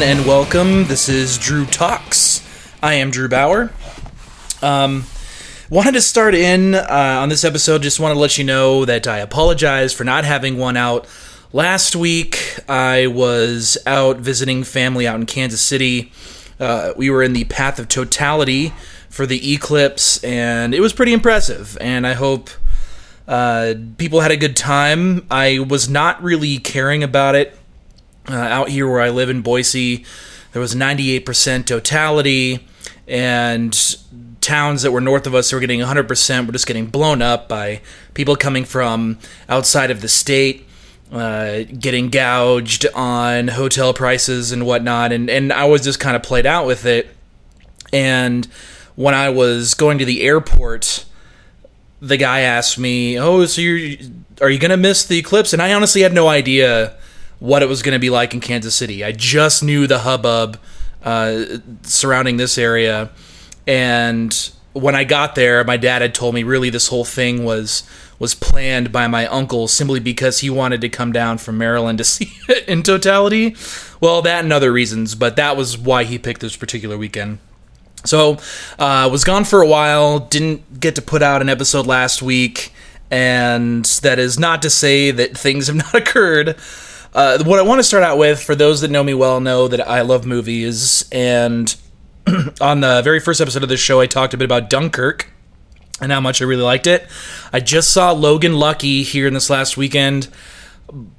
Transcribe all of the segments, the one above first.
and welcome. This is Drew Talks. I am Drew Bauer. Um, wanted to start in uh, on this episode. Just want to let you know that I apologize for not having one out last week. I was out visiting family out in Kansas City. Uh, we were in the Path of Totality for the eclipse, and it was pretty impressive. And I hope uh, people had a good time. I was not really caring about it uh, out here where I live in Boise. There was 98% totality, and towns that were north of us were getting 100%. Were just getting blown up by people coming from outside of the state. Uh, getting gouged on hotel prices and whatnot, and, and I was just kind of played out with it. And when I was going to the airport, the guy asked me, "Oh, so you're are you gonna miss the eclipse?" And I honestly had no idea what it was gonna be like in Kansas City. I just knew the hubbub uh, surrounding this area, and when I got there, my dad had told me really this whole thing was was planned by my uncle simply because he wanted to come down from Maryland to see it in totality. Well, that and other reasons, but that was why he picked this particular weekend. So, uh, was gone for a while, didn't get to put out an episode last week, and that is not to say that things have not occurred. Uh, what I want to start out with, for those that know me well, know that I love movies, and on the very first episode of this show, I talked a bit about Dunkirk and how much I really liked it. I just saw Logan Lucky here in this last weekend.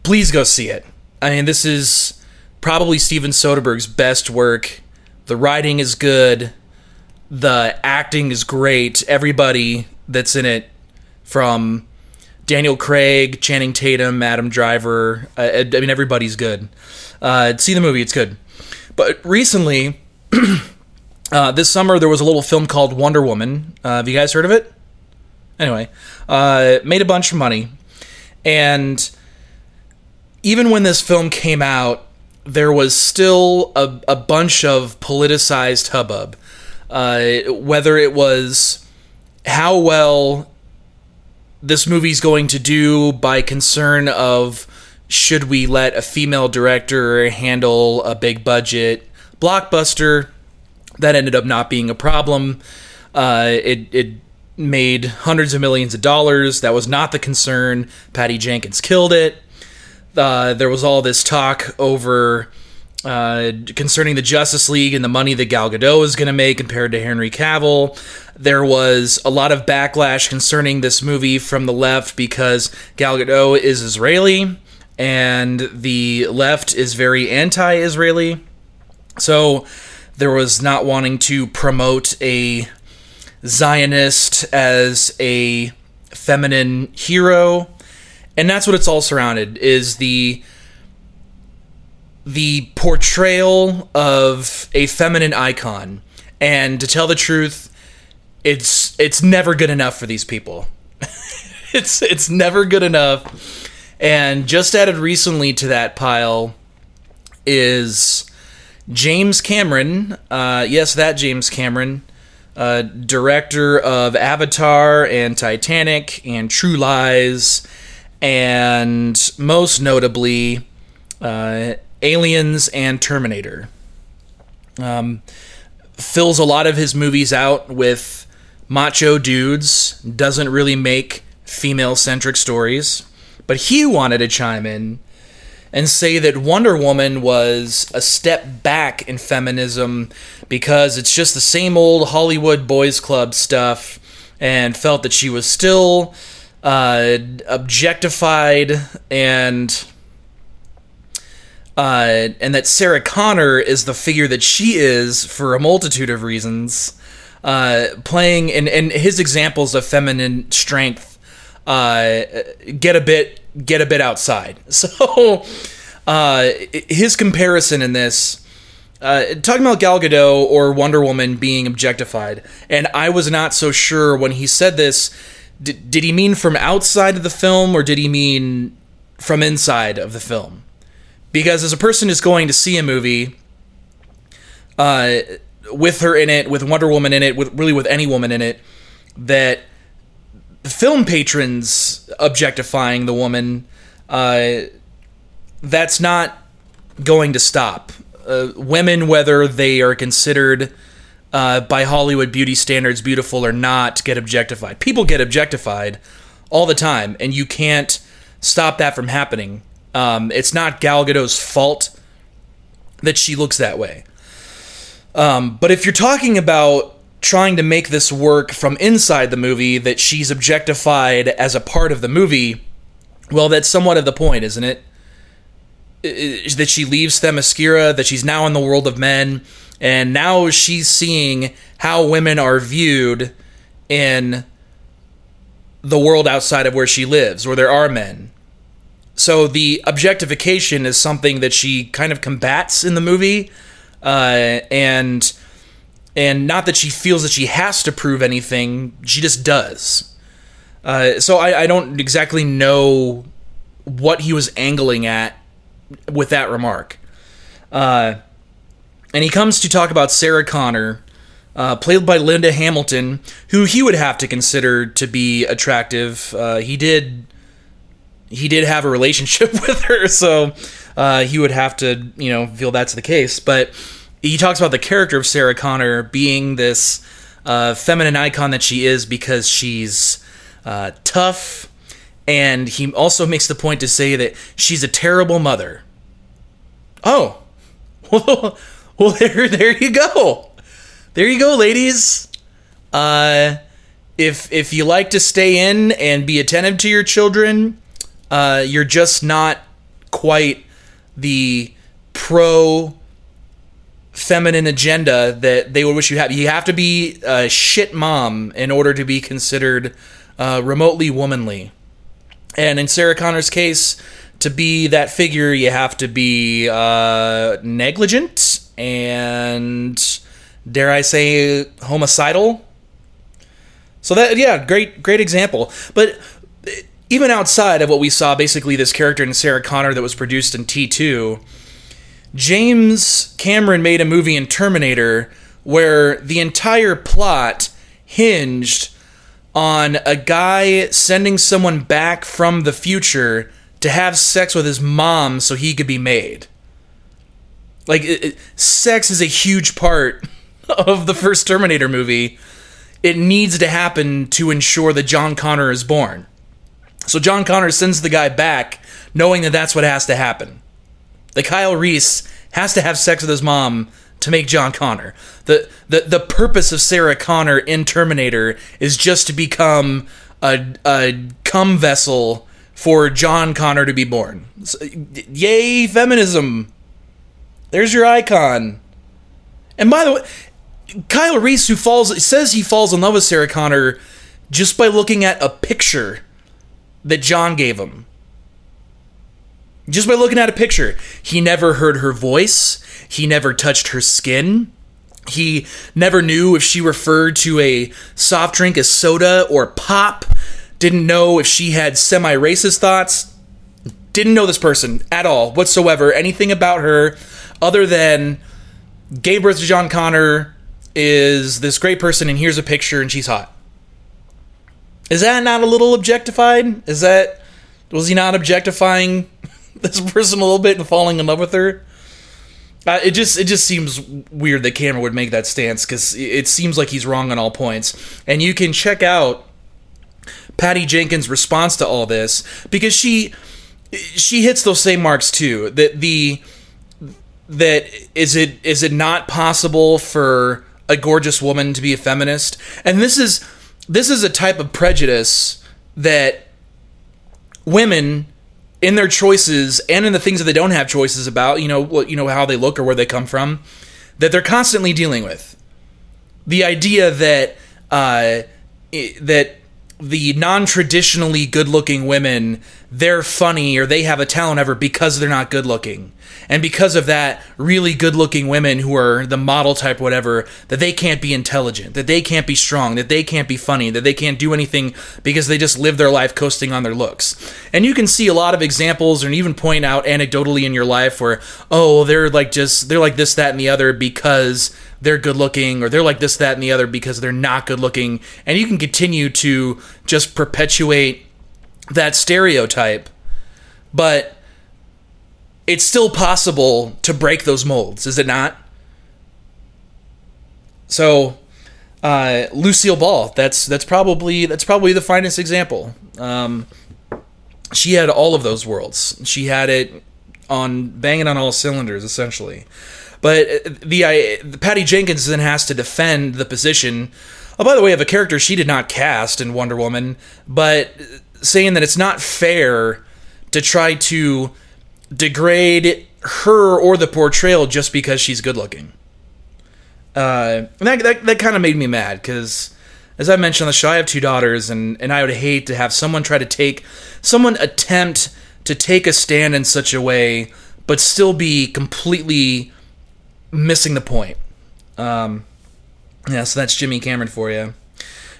Please go see it. I mean, this is probably Steven Soderbergh's best work. The writing is good. The acting is great. Everybody that's in it, from Daniel Craig, Channing Tatum, Adam Driver. Uh, I mean, everybody's good. Uh, see the movie; it's good. But recently, uh, this summer there was a little film called Wonder Woman. Uh, have you guys heard of it? Anyway, uh, made a bunch of money, and even when this film came out, there was still a, a bunch of politicized hubbub. Whether it was how well this movie's going to do by concern of should we let a female director handle a big budget blockbuster? That ended up not being a problem. Uh, it, it made hundreds of millions of dollars. That was not the concern. Patty jenkins killed it. Uh, there was all this talk over uh, concerning the Justice League and the money that Gal Gadot is going to make compared to Henry Cavill. There was a lot of backlash concerning this movie from the left because Gal Gadot is Israeli and the left is very anti Israeli. So there was not wanting to promote a Zionist as a feminine hero. And that's what it's all surrounded is the the portrayal of a feminine icon. And to tell the truth, it's it's never good enough for these people. it's it's never good enough. And just added recently to that pile is James Cameron. Uh, yes, that James Cameron, uh, director of Avatar and Titanic and True Lies, and most notably, uh, Aliens and Terminator. Um, fills a lot of his movies out with macho dudes, doesn't really make female centric stories. But he wanted to chime in and say that Wonder Woman was a step back in feminism because it's just the same old Hollywood boys club stuff and felt that she was still uh, objectified and uh, and that Sarah Connor is the figure that she is for a multitude of reasons. Uh, playing and, and his examples of feminine strength uh, get a bit get a bit outside. So uh, his comparison in this, uh, talking about Gal Gadot or Wonder Woman being objectified, and I was not so sure when he said this. Did, did he mean from outside of the film or did he mean from inside of the film? Because as a person is going to see a movie uh, with her in it, with Wonder Woman in it, with really with any woman in it, that film patrons objectifying the woman, uh, that's not going to stop. uh, women, whether they are considered uh, by Hollywood beauty standards beautiful or not, get objectified. People get objectified all the time, and you can't stop that from happening. Um, it's not Gal Gadot's fault that she looks that way. Um, but if you're talking about trying to make this work from inside the movie, that she's objectified as a part of the movie, well, that's somewhat of the point, isn't it? that she leaves Themyscira, that she's now in the world of men, and now she's seeing how women are viewed in the world outside of where she lives, where there are men. So the objectification is something that she kind of combats in the movie, uh, and and not that she feels that she has to prove anything, she just does. Uh, so I, I don't exactly know what he was angling at with that remark. Uh, and he comes to talk about Sarah Connor, uh, played by Linda Hamilton, who he would have to consider to be attractive. Uh, he did he did have a relationship with her, so uh, he would have to you know feel that's the case. But he talks about the character of Sarah Connor being this uh, feminine icon that she is because she's uh, tough and he also makes the point to say that she's a terrible mother. Oh, well, there, there you go. There you go, ladies. Uh, if if you like to stay in and be attentive to your children, uh, you're just not quite the pro feminine agenda that they would wish you had. You have to be a shit mom in order to be considered uh, remotely womanly. And in Sarah Connor's case, to be that figure, you have to be uh, negligent and, dare I say, homicidal. So that yeah, great great example. But even outside of what we saw, basically this character in Sarah Connor that was produced in T two, James Cameron made a movie in Terminator where the entire plot hinged on a guy sending someone back from the future to have sex with his mom so he could be made. Like, it, it, sex is a huge part of the first Terminator movie. It needs to happen to ensure that John Connor is born. So John Connor sends the guy back knowing that that's what has to happen. The Kyle Reese has to have sex with his mom to make John Connor. The, the the purpose of Sarah Connor in Terminator is just to become a a cum vessel for John Connor to be born. So, yay feminism. There's your icon. And by the way, Kyle Reese who falls says he falls in love with Sarah Connor just by looking at a picture that John gave him. Just by looking at a picture. He never heard her voice. He never touched her skin. He never knew if she referred to a soft drink as soda or pop. Didn't know if she had semi racist thoughts. Didn't know this person at all, whatsoever. Anything about her other than gave birth to John Connor, is this great person, and here's a picture, and she's hot. Is that not a little objectified? Is that. Was he not objectifying this person a little bit and falling in love with her? Uh, it just it just seems weird that Cameron would make that stance because it seems like he's wrong on all points. And you can check out Patty Jenkins' response to all this because she she hits those same marks too. That the that is it is it not possible for a gorgeous woman to be a feminist? And this is this is a type of prejudice that women in their choices and in the things that they don't have choices about, you know, you know how they look or where they come from, that they're constantly dealing with. The idea that uh, that the non-traditionally good-looking women they're funny or they have a talent ever because they're not good looking and because of that really good looking women who are the model type whatever that they can't be intelligent that they can't be strong that they can't be funny that they can't do anything because they just live their life coasting on their looks. And you can see a lot of examples and even point out anecdotally in your life where oh they're like just they're like this that and the other because they're good looking or they're like this that and the other because they're not good looking and you can continue to just perpetuate that stereotype. But it's still possible to break those molds, is it not? So, uh, Lucille Ball, that's that's probably that's probably the finest example. Um, she had all of those worlds. She had it on banging on all cylinders, essentially. But uh, the, I, Patty Jenkins then has to defend the position. Oh, by the way, of a character she did not cast in Wonder Woman, but saying that it's not fair to try to degrade her or the portrayal just because she's good looking. Uh, and that that, that kind of made me mad because, as I mentioned on the show, I have two daughters, and and I would hate to have someone try to take someone attempt to take a stand in such a way, but still be completely missing the point. Um, yeah, so that's Jimmy Cameron for you.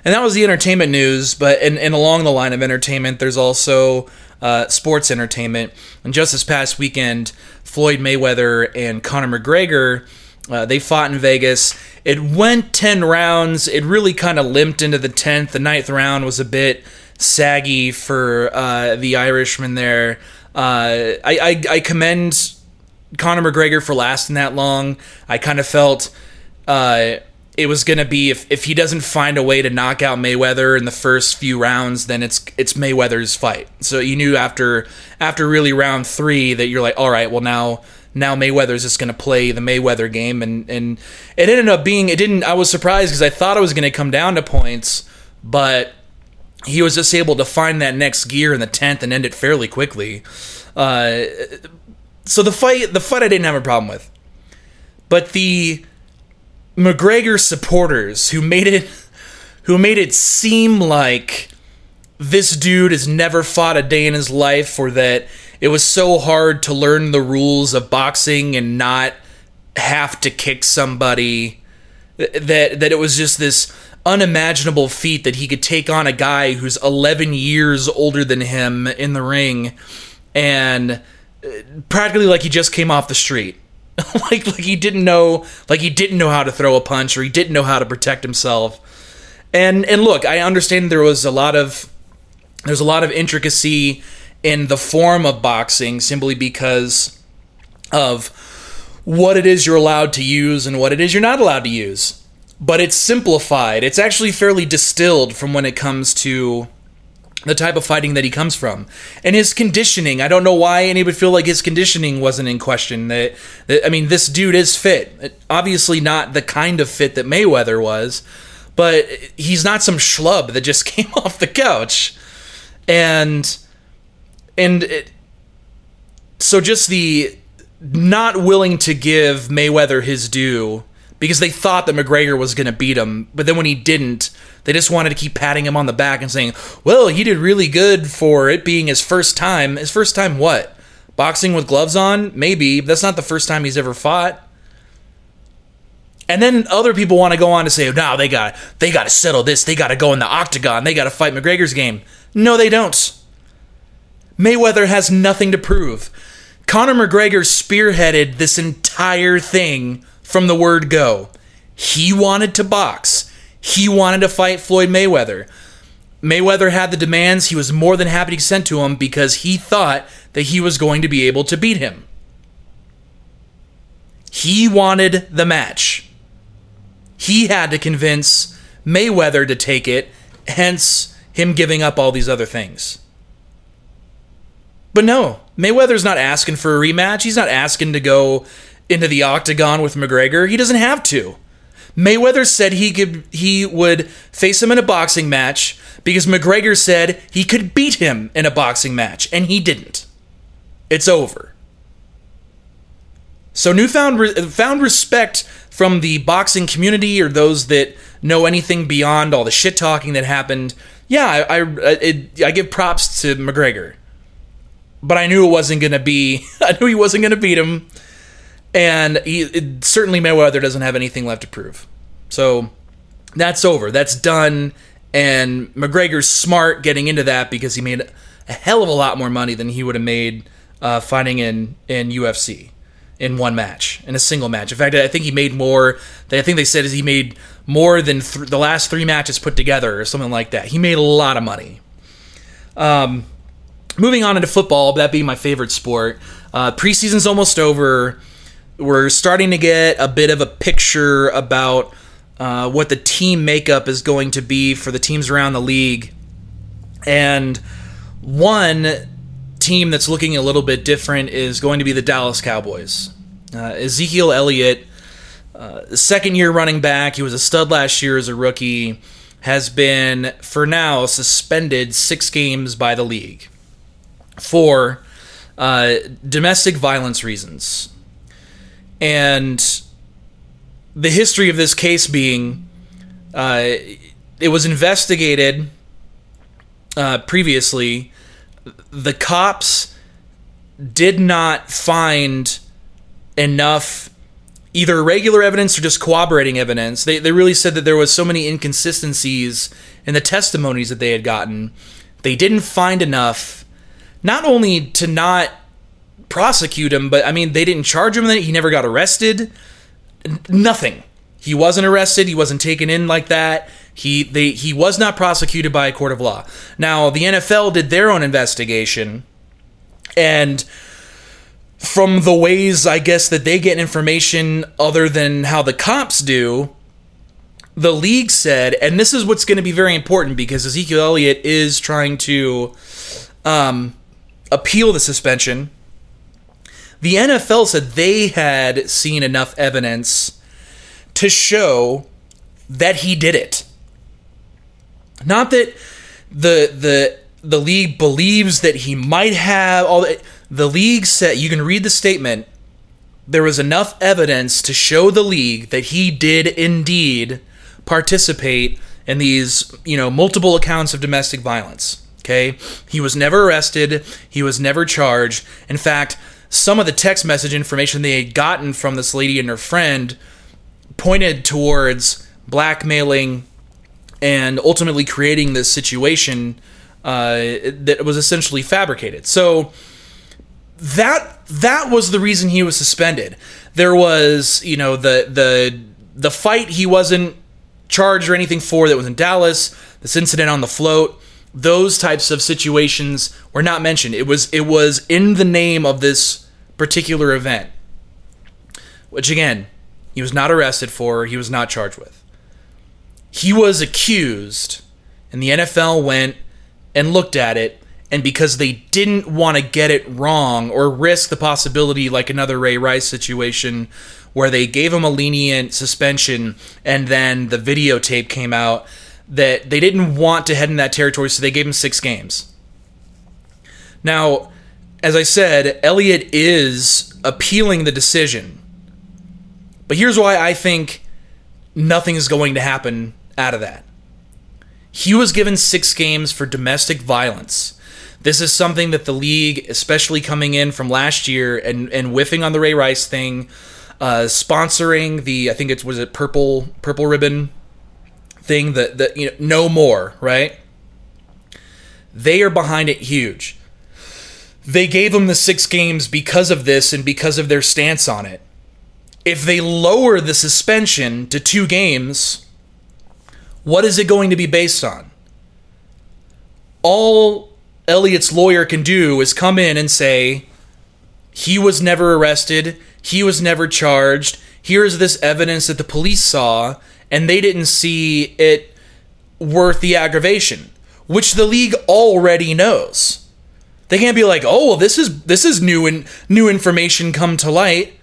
And that was the entertainment news, but and, and along the line of entertainment, there's also uh, sports entertainment. And just this past weekend, Floyd Mayweather and Conor McGregor, uh, they fought in Vegas. It went 10 rounds. It really kind of limped into the 10th. The ninth round was a bit saggy for uh, the Irishman there. Uh, I, I, I commend Conor McGregor for lasting that long. I kind of felt uh, it was going to be if, if he doesn't find a way to knock out Mayweather in the first few rounds, then it's it's Mayweather's fight. So you knew after after really round three that you're like, all right, well now now Mayweather's just going to play the Mayweather game, and and it ended up being it didn't. I was surprised because I thought it was going to come down to points, but he was just able to find that next gear in the tenth and end it fairly quickly. Uh, so the fight, the fight, I didn't have a problem with, but the McGregor supporters who made it, who made it seem like this dude has never fought a day in his life, or that it was so hard to learn the rules of boxing and not have to kick somebody that that it was just this unimaginable feat that he could take on a guy who's 11 years older than him in the ring and uh, practically like he just came off the street like like he didn't know like he didn't know how to throw a punch or he didn't know how to protect himself and and look i understand there was a lot of there's a lot of intricacy in the form of boxing simply because of what it is you're allowed to use and what it is you're not allowed to use but it's simplified. It's actually fairly distilled from when it comes to the type of fighting that he comes from. And his conditioning i don't know why any would feel like his conditioning wasn't in question. That, that, i mean this dude is fit. Obviously not the kind of fit that mayweather was but he's not some schlub that just came off the couch. And and it, so just the not willing to give mayweather his due because they thought that McGregor was going to beat him, but then when he didn't, they just wanted to keep patting him on the back and saying, "Well, he did really good for it being his first time. His first time what? Boxing with gloves on? Maybe. That's not the first time he's ever fought." And then other people want to go on to say, "No, they got they got to settle this. They got to go in the octagon. They got to fight McGregor's game." No, they don't. Mayweather has nothing to prove. Conor McGregor spearheaded this entire thing from the word go. He wanted to box. He wanted to fight Floyd Mayweather. Mayweather had the demands. He was more than happy to send to him because he thought that he was going to be able to beat him. He wanted the match. He had to convince Mayweather to take it, hence him giving up all these other things. But no, Mayweather's not asking for a rematch. He's not asking to go into the octagon with McGregor. He doesn't have to. Mayweather said he could he would face him in a boxing match because McGregor said he could beat him in a boxing match and he didn't. It's over. So newfound found respect from the boxing community or those that know anything beyond all the shit talking that happened. Yeah, I I, it, I give props to McGregor, but I knew it wasn't gonna be. I knew he wasn't gonna beat him and he it, certainly Mayweather doesn't have anything left to prove. So that's over. That's done. And McGregor's smart getting into that because he made a hell of a lot more money than he would have made uh, fighting in in UFC in one match in a single match. In fact, I think he made more. I think they said he made more than th- the last three matches put together or something like that. He made a lot of money. Um, moving on into football, that being my favorite sport. Uh, preseason's almost over. We're starting to get a bit of a picture about uh, what the team makeup is going to be for the teams around the league. And one team that's looking a little bit different is going to be the Dallas Cowboys. Uh, Ezekiel Elliott, uh, second year running back, he was a stud last year as a rookie, has been, for now, suspended six games by the league for uh, domestic violence reasons. And the history of this case being uh, it was investigated uh, previously. The cops did not find enough either regular evidence or just corroborating evidence. They, they really said that there was so many inconsistencies in the testimonies that they had gotten. They didn't find enough, not only to not prosecute him, but I mean, they didn't charge him. He never got arrested. Nothing. He wasn't arrested. He wasn't taken in like that. He they he was not prosecuted by a court of law. Now the NFL did their own investigation, and from the ways I guess that they get information other than how the cops do, the league said, and this is what's going to be very important because Ezekiel Elliott is trying to um, appeal the suspension. The NFL said they had seen enough evidence to show that he did it. Not that the the the league believes that he might have all that the league said you can read the statement there was enough evidence to show the league that he did indeed participate in these, you know, multiple accounts of domestic violence. Okay? He was never arrested, he was never charged. In fact, some of the text message information they had gotten from this lady and her friend pointed towards blackmailing and ultimately creating this situation uh, that was essentially fabricated. So that that was the reason he was suspended. There was, you know, the the the fight he wasn't charged or anything for that was in Dallas. This incident on the float, those types of situations were not mentioned. It was it was in the name of this particular event, which again, he was not arrested for. He was not charged with he was accused, and the NFL went and looked at it, and because they didn't want to get it wrong or risk the possibility, like another Ray Rice situation, where they gave him a lenient suspension and then the videotape came out, that they didn't want to head in that territory, so they gave him six games. Now, as I said, Elliott is appealing the decision. But here's why I think nothing is going to happen out of that. He was given six games for domestic violence. This is something that the league, especially coming in from last year and, and whiffing on the Ray Rice thing, uh, sponsoring the I think it was it purple purple ribbon thing that that you know no more right. They are behind it huge. They gave him the six games because of this and because of their stance on it. If they lower the suspension to two games, what is it going to be based on? All Elliott's lawyer can do is come in and say, he was never arrested, he was never charged, here's this evidence that the police saw, and they didn't see it worth the aggravation, which the league already knows. They can't be like, "Oh, well, this is this is new and new information come to light."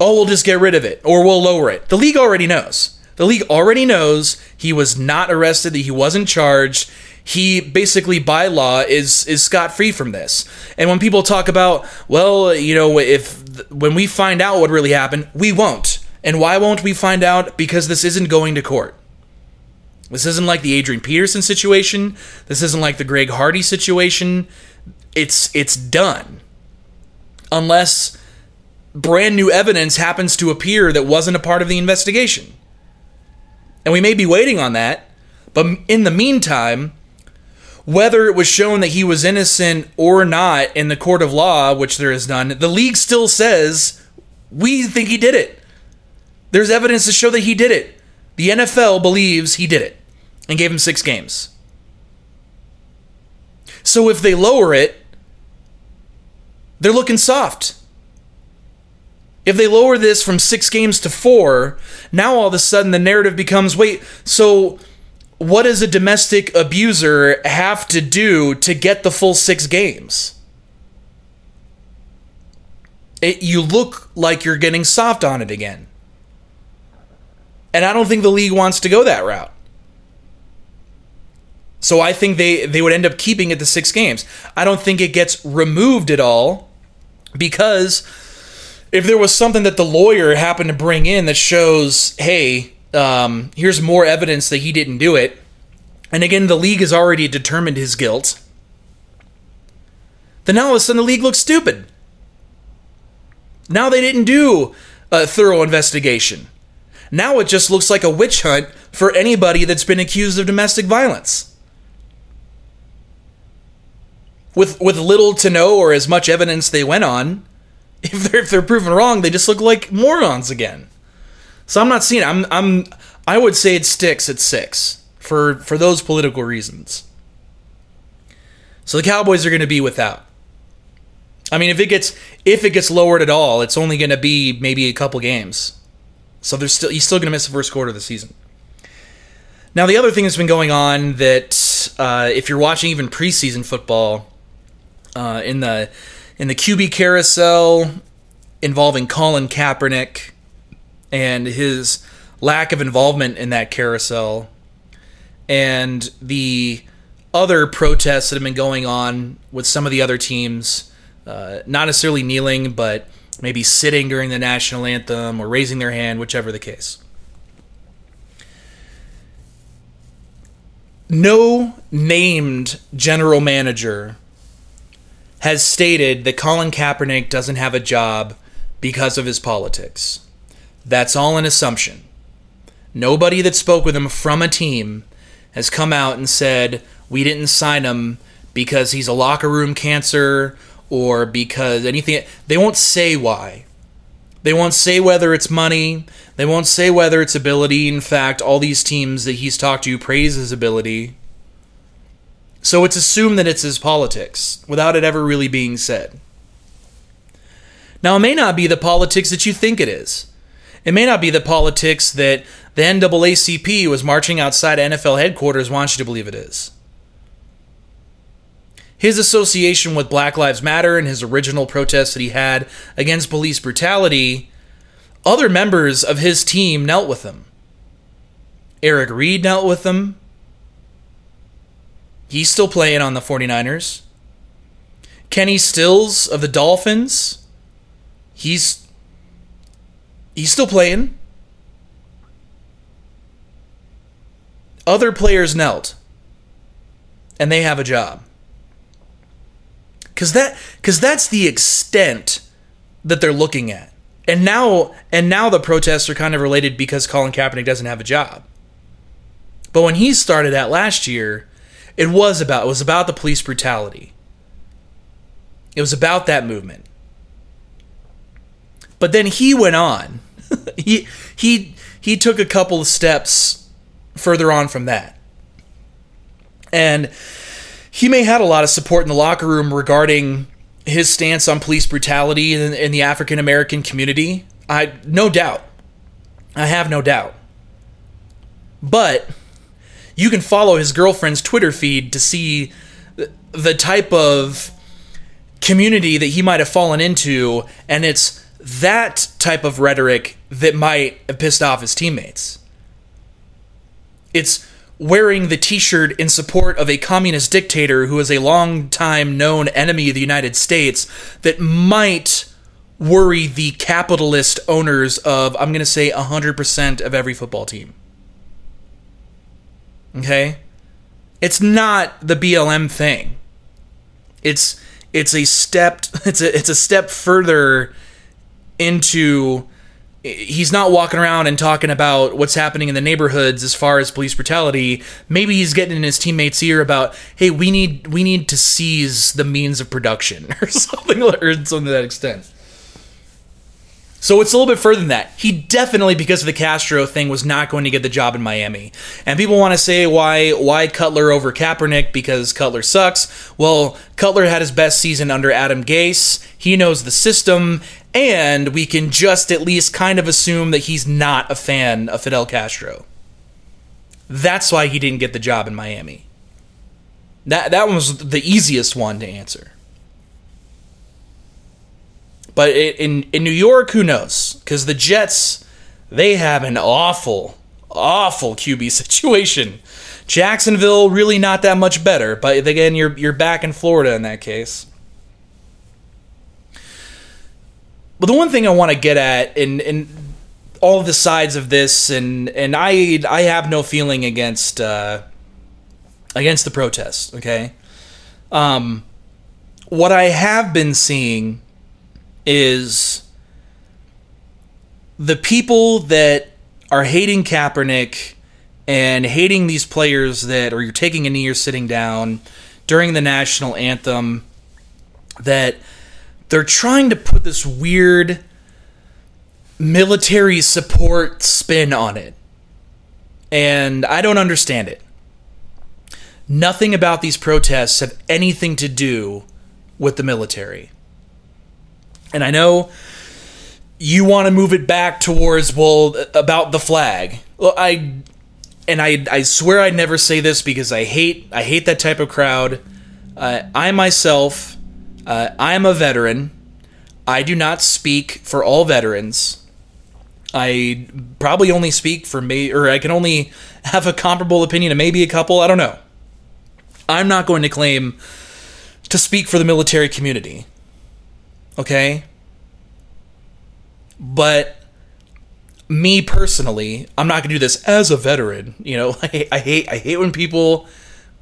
Oh, we'll just get rid of it or we'll lower it. The league already knows. The league already knows he was not arrested, that he wasn't charged. He basically, by law, is is scot free from this. And when people talk about, well, you know, if when we find out what really happened, we won't. And why won't we find out? Because this isn't going to court. This isn't like the Adrian Peterson situation. This isn't like the Greg Hardy situation. It's it's done. Unless brand new evidence happens to appear that wasn't a part of the investigation. And we may be waiting on that. But in the meantime, whether it was shown that he was innocent or not in the court of law, which there is none, the league still says we think he did it. There's evidence to show that he did it. The NFL believes he did it and gave him six games. So if they lower it, they're looking soft. If they lower this from six games to four, now all of a sudden the narrative becomes wait, so what does a domestic abuser have to do to get the full six games? It, you look like you're getting soft on it again. And I don't think the league wants to go that route. So I think they, they would end up keeping it to six games. I don't think it gets removed at all because if there was something that the lawyer happened to bring in that shows, hey, um, here's more evidence that he didn't do it, and again, the league has already determined his guilt, then all of a sudden the league looks stupid. Now they didn't do a thorough investigation. Now it just looks like a witch hunt for anybody that's been accused of domestic violence. With with little to no or as much evidence they went on, if they're if they're proven wrong, they just look like morons again. So I'm not seeing. It. I'm I'm I would say it sticks at six for for those political reasons. So the Cowboys are going to be without. I mean, if it gets if it gets lowered at all, it's only going to be maybe a couple games. So there's still he's still going to miss the first quarter of the season. Now the other thing that's been going on that uh, if you're watching even preseason football uh, in the in the QB carousel involving Colin Kaepernick and his lack of involvement in that carousel and the other protests that have been going on with some of the other teams, uh, not necessarily kneeling, but maybe sitting during the national anthem or raising their hand, whichever the case. No named general manager has stated that Colin Kaepernick doesn't have a job because of his politics. That's all an assumption. Nobody that spoke with him from a team has come out and said, we didn't sign him because he's a locker room cancer or because anything. They won't say why. They won't say whether it's money. They won't say whether it's ability. In fact, all these teams that he's talked to praise his ability. So it's assumed that it's his politics without it ever really being said. Now, it may not be the politics that you think it is. It may not be the politics that the NAACP was marching outside NFL headquarters wants you to believe it is. His association with Black Lives Matter and his original protests that he had against police brutality, other members of his team knelt with him. Eric Reid knelt with him. He's still playing on the 49ers. Kenny Stills of the Dolphins, he's he's still playing. Other players knelt. And they have a job. Cuz that cuz that's the extent that they're looking at. And now and now the protests are kind of related because Colin Kaepernick doesn't have a job. But when he started that last year, it was about it was about the police brutality. It was about that movement. But then he went on. he he he took a couple of steps further on from that. And he may have had a lot of support in the locker room regarding his stance on police brutality in, in the African American community. I no doubt. I have no doubt. But you can follow his girlfriend's Twitter feed to see the type of community that he might have fallen into, and it's that type of rhetoric that might have pissed off his teammates. It's wearing the t shirt in support of a communist dictator who is a long time known enemy of the United States that might worry the capitalist owners of, I'm going to say, 100% of every football team. Okay? It's not the BLM thing. It's it's a step it's a it's a step further into he's not walking around and talking about what's happening in the neighborhoods as far as police brutality. Maybe he's getting in his teammates' ear about, hey, we need we need to seize the means of production or something or something to that extent. So it's a little bit further than that. He definitely, because of the Castro thing, was not going to get the job in Miami. And people want to say why why Cutler over Kaepernick because Cutler sucks. Well, Cutler had his best season under Adam Gase. He knows the system, and we can just at least kind of assume that he's not a fan of Fidel Castro. That's why he didn't get the job in Miami. That that one was the easiest one to answer. But in in New York, who knows? Because the Jets, they have an awful, awful QB situation. Jacksonville really not that much better, but again, you're you're back in Florida in that case. But the one thing I want to get at in in all the sides of this, and and I I have no feeling against uh, against the protests. Okay, um, what I have been seeing is the people that are hating Kaepernick and hating these players that, or you're taking a knee or sitting down during the national anthem, that they're trying to put this weird military support spin on it. And I don't understand it. Nothing about these protests have anything to do with the military. And I know you want to move it back towards well about the flag. Well, I and I I swear I'd never say this because I hate I hate that type of crowd. Uh, I myself, uh, I am a veteran. I do not speak for all veterans. I probably only speak for me, or I can only have a comparable opinion of maybe a couple. I don't know. I'm not going to claim to speak for the military community okay? But me personally, I'm not gonna do this as a veteran. You know, I I hate, I hate when people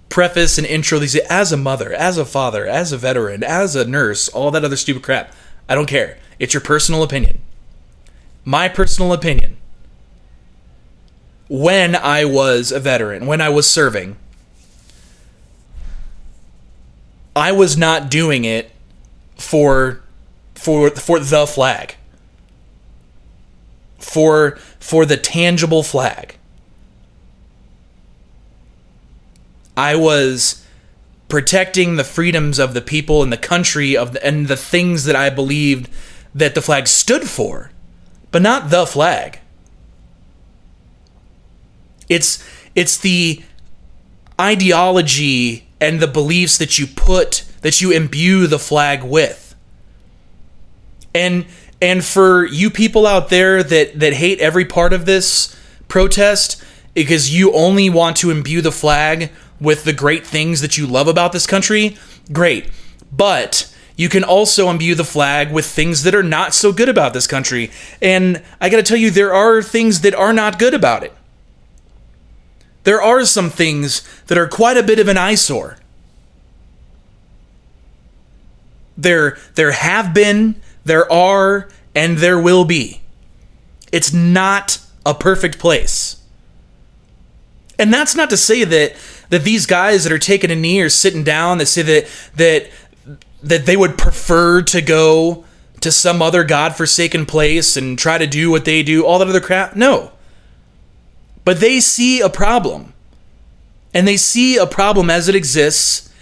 preface and intro these as a mother, as a father, as a veteran, as a nurse, all that other stupid crap. I don't care. It's your personal opinion. My personal opinion. When I was a veteran, when I was serving, I was not doing it for for for the flag. For for the tangible flag. I was protecting the freedoms of the people and the country of the, and the things that I believed that the flag stood for, but not the flag. It's it's the ideology and the beliefs that you put that you imbue the flag with. And and for you people out there that that hate every part of this protest because you only want to imbue the flag with the great things that you love about this country, great. But you can also imbue the flag with things that are not so good about this country. And I got to tell you, there are things that are not good about it. There are some things that are quite a bit of an eyesore. There, there have been there are, and there will be. It's not a perfect place. And that's not to say that that these guys that are taking a knee or sitting down that say that that that they would prefer to go to some other godforsaken place and try to do what they do, all that other crap. No. But they see a problem. And they see a problem as it exists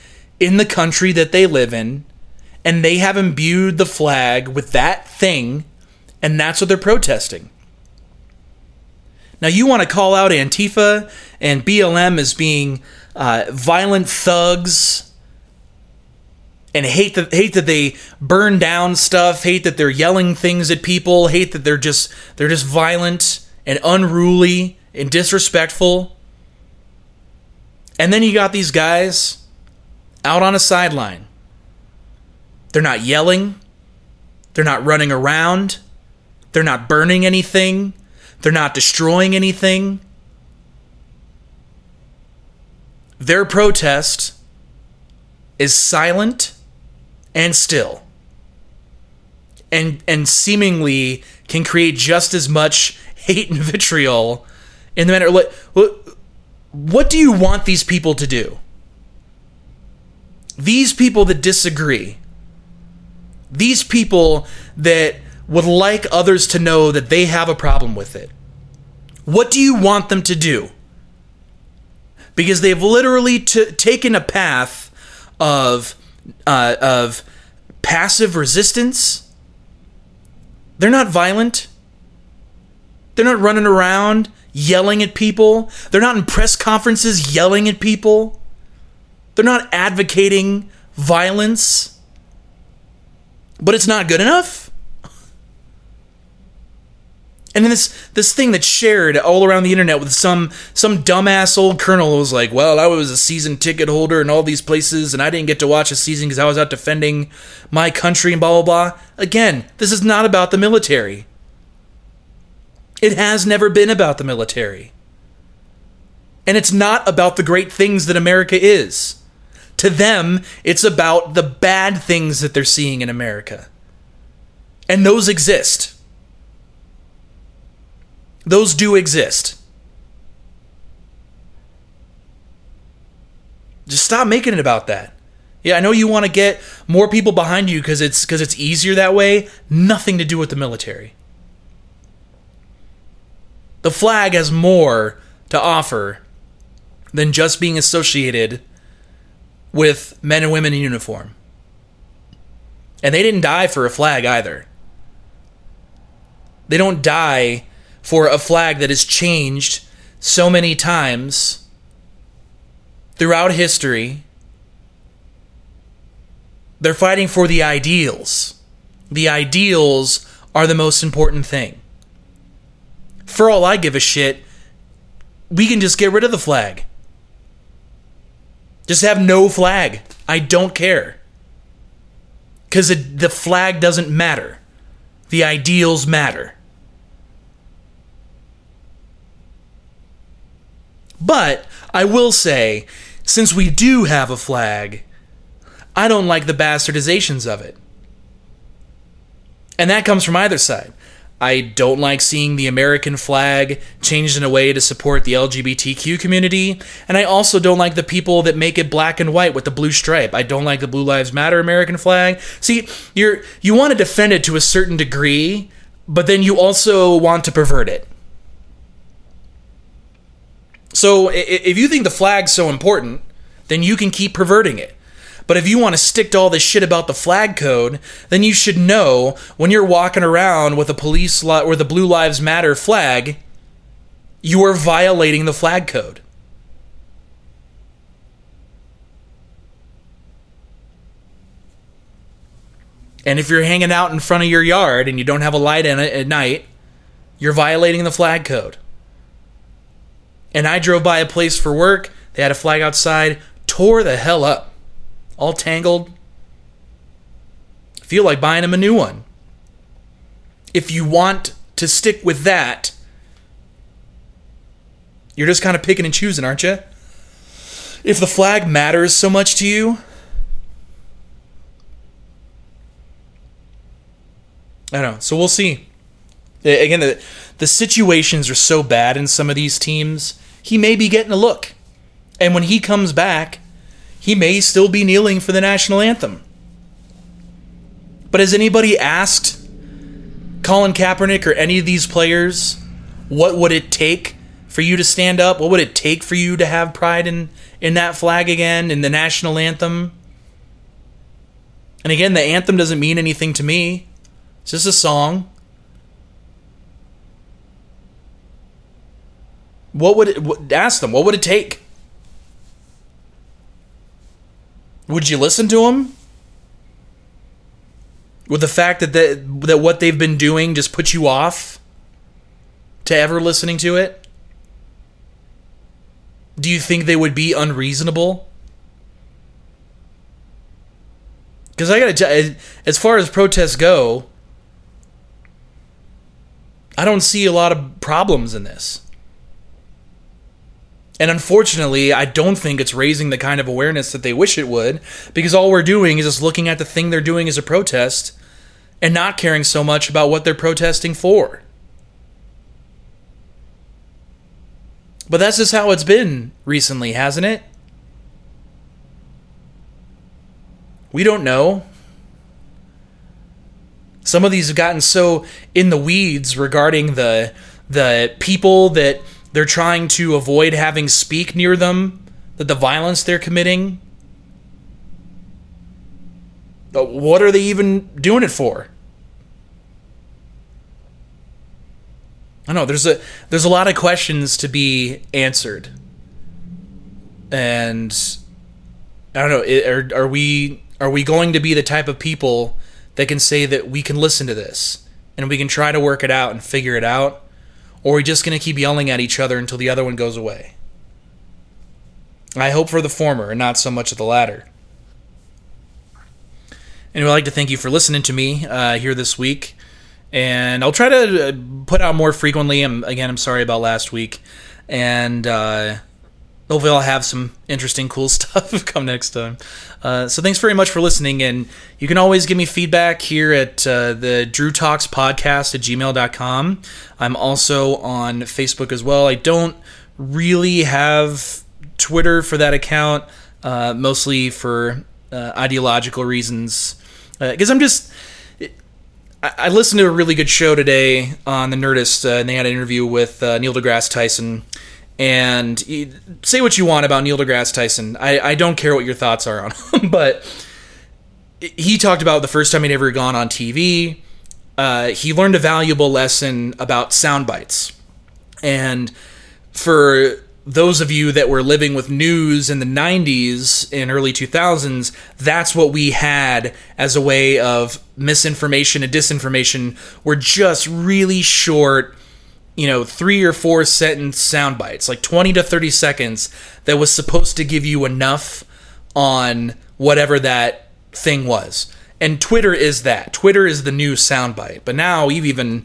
in the country that they live in and they have imbued the flag with that thing, and that's what they're protesting. Now, you want to call out Antifa and BLM as being uh, violent thugs and hate that hate that they burn down stuff, hate that they're yelling things at people, hate that they're just they're just violent and unruly and disrespectful. And then you got these guys out on a sideline they're not yelling. They're not running around. They're not burning anything. They're not destroying anything. Their protest is silent and still. And and seemingly can create just as much hate and vitriol in the matter what what do you want these people to do? These people that disagree these people that would like others to know that they have a problem with it, what do you want them to do? Because they've literally t- taken a path of uh, of passive resistance. They're not violent. They're not running around yelling at people. They're not in press conferences yelling at people. They're not advocating violence. But it's not good enough. And then this this thing that's shared all around the internet with some some dumbass old colonel was like, "Well, I was a season ticket holder in all these places, and I didn't get to watch a season because I was out defending my country and blah blah blah." Again, this is not about the military. It has never been about the military. And it's not about the great things that America is. To them, it's about the bad things that they're seeing in America. And those exist. Those do exist. Just stop making it about that. Yeah, I know you want to get more people behind you because it's because it's easier that way. Nothing to do with the military. The flag has more to offer than just being associated with men and women in uniform. And they didn't die for a flag either. They don't die for a flag that has changed so many times throughout history. They're fighting for the ideals. The ideals are the most important thing for all I give a shit, we can just get rid of the flag. Just have no flag. I don't care. Because the flag doesn't matter, the ideals matter. But I will say, since we do have a flag, I don't like the bastardizations of it. And that comes from either side. I don't like seeing the American flag changed in a way to support the LGBTQ community. And I also don't like the people that make it black and white with the blue stripe. I don't like the Blue Lives Matter American flag. See, you're you want to defend it to a certain degree, but then you also want to pervert it. So if you think the flag's so important, then you can keep perverting it. But if you want to stick to all this shit about the flag code, then you should know when you're walking around with a police li- or the Blue Lives Matter flag, you are violating the flag code. And if you're hanging out in front of your yard and you don't have a light in it at night, you're violating the flag code. And I drove by a place for work, they had a flag outside, tore the hell up all tangled. Feel like buying him a new one. If you want to stick with that, you're just kind of picking and choosing, aren't you? If the flag matters so much to you, I don't know. So we'll see. Again, the, the situations are so bad in some of these teams. He may be getting a look. And when he comes back, he may still be kneeling for the national anthem. But has anybody asked Colin Kaepernick or any of these players what would it take for you to stand up? What would it take for you to have pride in, in that flag again, in the national anthem? And again, the anthem doesn't mean anything to me. It's just a song. What would it ask them? What would it take? Would you listen to them? With the fact that the, that what they've been doing just puts you off to ever listening to it? Do you think they would be unreasonable? Because I gotta as far as protests go, I don't see a lot of problems in this. And unfortunately, I don't think it's raising the kind of awareness that they wish it would, because all we're doing is just looking at the thing they're doing as a protest and not caring so much about what they're protesting for. But that's just how it's been recently, hasn't it? We don't know. some of these have gotten so in the weeds regarding the the people that they're trying to avoid having speak near them, that the violence they're committing. What are they even doing it for? I know. There's a there's a lot of questions to be answered, and I don't know. Are are we are we going to be the type of people that can say that we can listen to this and we can try to work it out and figure it out, or are we just going to keep yelling at each other until the other one goes away? I hope for the former and not so much of the latter. And I'd like to thank you for listening to me uh, here this week and I'll try to uh, put out more frequently. I'm, again, I'm sorry about last week, and uh, hopefully I'll have some interesting, cool stuff come next time. Uh, so thanks very much for listening, and you can always give me feedback here at uh, the Drew Talks Podcast at gmail.com. I'm also on Facebook as well. I don't really have Twitter for that account, uh, mostly for uh, ideological reasons, because I'm just I, listened to a really good show today on the Nerdist, uh, and they had an interview with uh, Neil deGrasse Tyson. And say what you want about Neil deGrasse Tyson. I, I don't care what your thoughts are on him, but he talked about the first time he'd ever gone on TV. Uh, he learned a valuable lesson about sound bites. And for those of you that were living with news in the 90s and early 2000s, that's what we had as a way of misinformation and disinformation were just really short, you know, three or four sentence sound bites, like 20 to 30 seconds, that was supposed to give you enough on whatever that thing was. And Twitter is that. Twitter is the new soundbite. But now you've even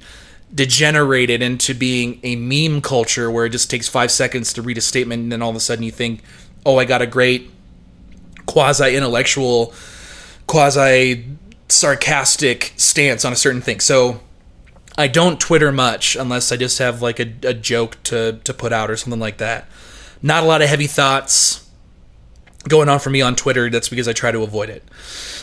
degenerated into being a meme culture where it just takes five seconds to read a statement and then all of a sudden you think, oh, I got a great quasi intellectual, quasi sarcastic stance on a certain thing. So I don't Twitter much unless I just have like a, a joke to, to put out or something like that. Not a lot of heavy thoughts going on for me on Twitter. That's because I try to avoid it.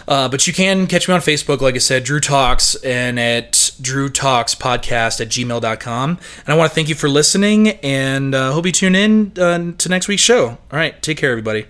Uh, but you can catch me on Facebook, like I said, Drew Talks, and at Drew Talks Podcast at gmail.com. And I want to thank you for listening and uh, hope you tune in uh, to next week's show. All right, take care, everybody.